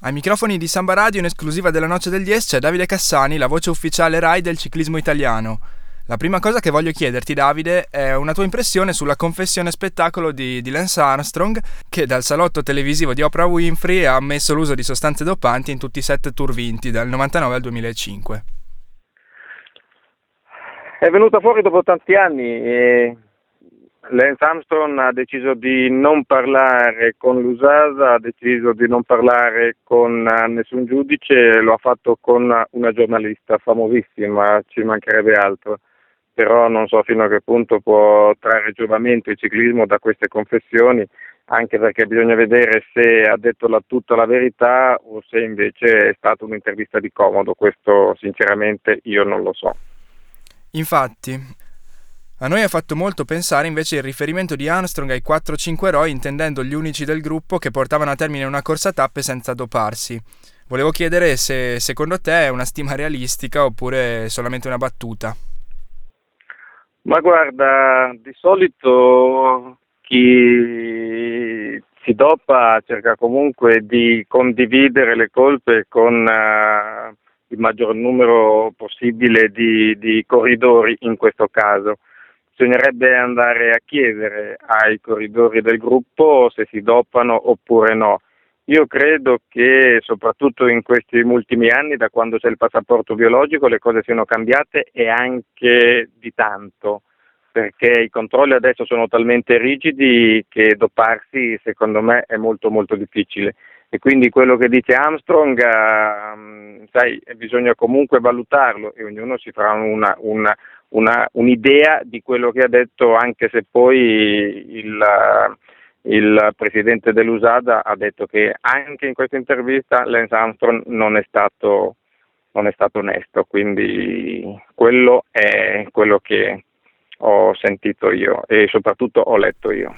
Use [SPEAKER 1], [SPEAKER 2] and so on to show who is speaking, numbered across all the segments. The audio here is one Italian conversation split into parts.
[SPEAKER 1] Ai microfoni di Samba Radio in esclusiva della Noce del Dies c'è Davide Cassani, la voce ufficiale RAI del ciclismo italiano. La prima cosa che voglio chiederti, Davide, è una tua impressione sulla confessione spettacolo di, di Lance Armstrong, che dal salotto televisivo di Oprah Winfrey ha ammesso l'uso di sostanze dopanti in tutti i sette tour vinti, dal 99 al 2005.
[SPEAKER 2] È venuta fuori dopo tanti anni e Lance Armstrong ha deciso di non parlare con l'USASA, ha deciso di non parlare con eh, nessun giudice, lo ha fatto con una giornalista famosissima, ci mancherebbe altro, però non so fino a che punto può trarre giovamento il ciclismo da queste confessioni, anche perché bisogna vedere se ha detto la, tutta la verità o se invece è stata un'intervista di comodo, questo sinceramente io non lo so.
[SPEAKER 1] Infatti, a noi ha fatto molto pensare invece il riferimento di Armstrong ai 4-5 eroi, intendendo gli unici del gruppo che portavano a termine una corsa a tappe senza doparsi. Volevo chiedere se secondo te è una stima realistica oppure solamente una battuta.
[SPEAKER 2] Ma guarda, di solito chi si dopa cerca comunque di condividere le colpe con uh, il maggior numero possibile di, di corridori in questo caso bisognerebbe andare a chiedere ai corridori del gruppo se si dopano oppure no. Io credo che soprattutto in questi ultimi anni, da quando c'è il passaporto biologico, le cose siano cambiate e anche di tanto, perché i controlli adesso sono talmente rigidi che doparsi secondo me è molto molto difficile. E quindi quello che dice Armstrong, uh, sai, bisogna comunque valutarlo e ognuno si farà una, una, una, un'idea di quello che ha detto, anche se poi il, il presidente dell'USADA ha detto che anche in questa intervista Lance Armstrong non è stato, non è stato onesto, quindi quello è quello che ho sentito io e soprattutto ho letto io.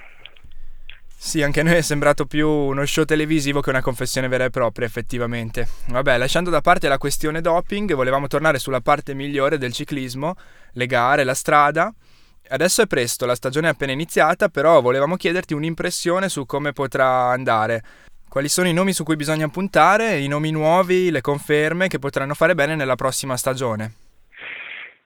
[SPEAKER 1] Sì, anche a noi è sembrato più uno show televisivo che una confessione vera e propria, effettivamente. Vabbè, lasciando da parte la questione doping, volevamo tornare sulla parte migliore del ciclismo, le gare, la strada. Adesso è presto, la stagione è appena iniziata, però volevamo chiederti un'impressione su come potrà andare. Quali sono i nomi su cui bisogna puntare, i nomi nuovi, le conferme che potranno fare bene nella prossima stagione?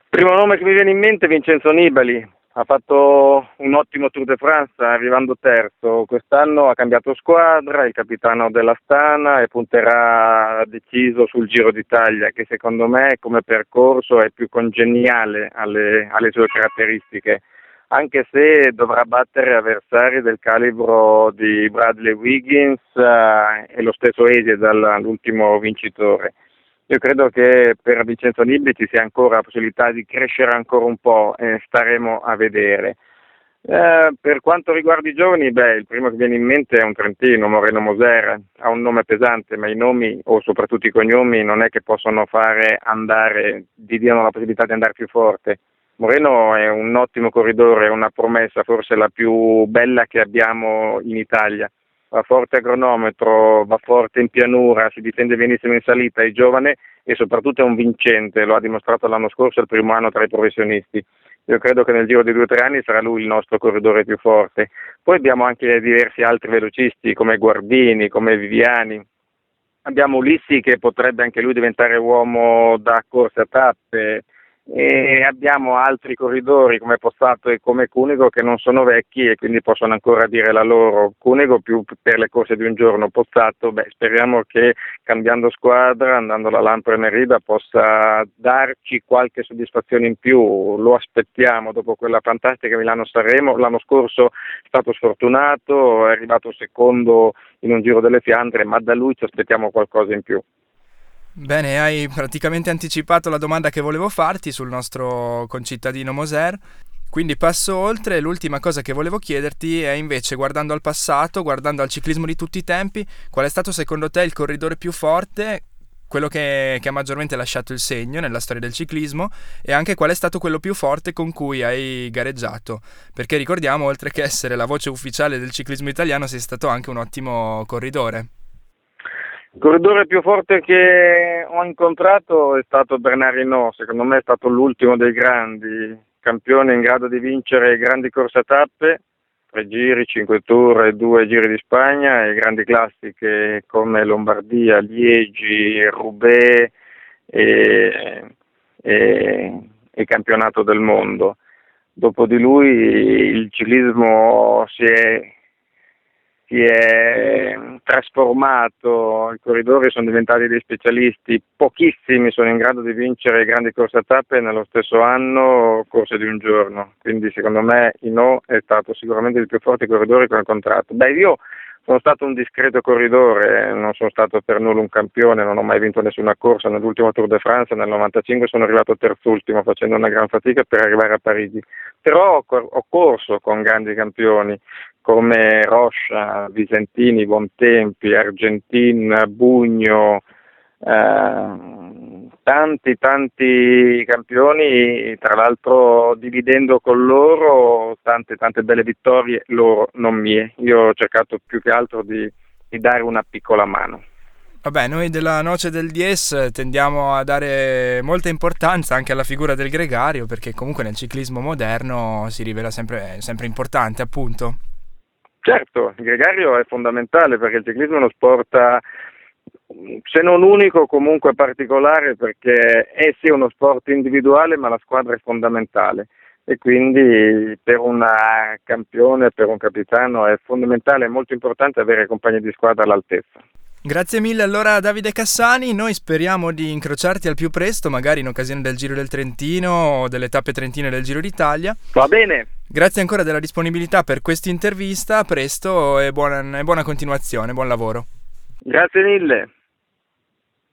[SPEAKER 2] Primo nome che mi viene in mente è Vincenzo Nibali, ha fatto un ottimo Tour de France arrivando terzo, quest'anno ha cambiato squadra, il capitano della Stana e punterà deciso sul Giro d'Italia che secondo me come percorso è più congeniale alle, alle sue caratteristiche, anche se dovrà battere avversari del calibro di Bradley Wiggins eh, e lo stesso Esie dall'ultimo vincitore. Io credo che per Vincenzo Nibli ci sia ancora la possibilità di crescere ancora un po' e staremo a vedere. Eh, per quanto riguarda i giovani, beh, il primo che viene in mente è un trentino, Moreno Moser, ha un nome pesante, ma i nomi o soprattutto i cognomi non è che possono fare andare, ti diano la possibilità di andare più forte. Moreno è un ottimo corridore, è una promessa, forse la più bella che abbiamo in Italia va forte a cronometro, va forte in pianura, si difende benissimo in salita, è giovane e soprattutto è un vincente, lo ha dimostrato l'anno scorso, il primo anno tra i professionisti. Io credo che nel giro di due o tre anni sarà lui il nostro corridore più forte. Poi abbiamo anche diversi altri velocisti come Guardini, come Viviani. Abbiamo Ulissi che potrebbe anche lui diventare uomo da corsa a tappe, e abbiamo altri corridori come Pozzato e come Cunego che non sono vecchi e quindi possono ancora dire la loro. Cunego più per le corse di un giorno, Pozzato, beh, speriamo che cambiando squadra, andando alla Lampre Merida, possa darci qualche soddisfazione in più. Lo aspettiamo dopo quella fantastica Milano-Sanremo. L'anno scorso è stato sfortunato, è arrivato secondo in un giro delle Fiandre, ma da lui ci aspettiamo qualcosa in più.
[SPEAKER 1] Bene, hai praticamente anticipato la domanda che volevo farti sul nostro concittadino Moser. Quindi passo oltre, l'ultima cosa che volevo chiederti è invece guardando al passato, guardando al ciclismo di tutti i tempi, qual è stato secondo te il corridore più forte, quello che, che, ha maggiormente lasciato il segno nella storia del ciclismo e anche qual è stato quello più forte con cui hai gareggiato? Perché ricordiamo, oltre che essere la voce ufficiale del ciclismo italiano, sei stato anche un ottimo corridore.
[SPEAKER 2] Il corridore più forte che ho incontrato è stato Bernard Hinault, secondo me è stato l'ultimo dei grandi, campione in grado di vincere grandi corse a tappe, tre giri, cinque tour e due giri di Spagna e grandi classiche come Lombardia, Liegi, Roubaix e, e, e campionato del mondo. Dopo di lui il ciclismo si è si è trasformato, i corridori sono diventati dei specialisti, pochissimi sono in grado di vincere grandi corse a tappe nello stesso anno, corse di un giorno, quindi secondo me Ino è stato sicuramente il più forte corridore con il contratto. Beh, io sono stato un discreto corridore, non sono stato per nulla un campione, non ho mai vinto nessuna corsa. Nell'ultimo Tour de France nel 95 sono arrivato terzultimo facendo una gran fatica per arrivare a Parigi. Però ho, corso con grandi campioni come Rocha, Visentini, Bontempi, Argentin, Bugno, eh, tanti tanti campioni, tra l'altro dividendo con loro tante tante belle vittorie loro, non mie. Io ho cercato più che altro di, di dare una piccola mano.
[SPEAKER 1] Vabbè, noi della Noce del Dies tendiamo a dare molta importanza anche alla figura del gregario perché comunque nel ciclismo moderno si rivela sempre, sempre importante, appunto.
[SPEAKER 2] Certo, il gregario è fondamentale perché il ciclismo è uno sport se non unico comunque particolare perché è sì uno sport individuale ma la squadra è fondamentale e quindi per un campione, per un capitano è fondamentale, è molto importante avere compagni di squadra all'altezza.
[SPEAKER 1] Grazie mille allora Davide Cassani, noi speriamo di incrociarti al più presto, magari in occasione del Giro del Trentino o delle tappe trentine del Giro d'Italia.
[SPEAKER 2] Va bene.
[SPEAKER 1] Grazie ancora della disponibilità per questa intervista, a presto e buona, e buona continuazione, buon lavoro.
[SPEAKER 2] Grazie mille.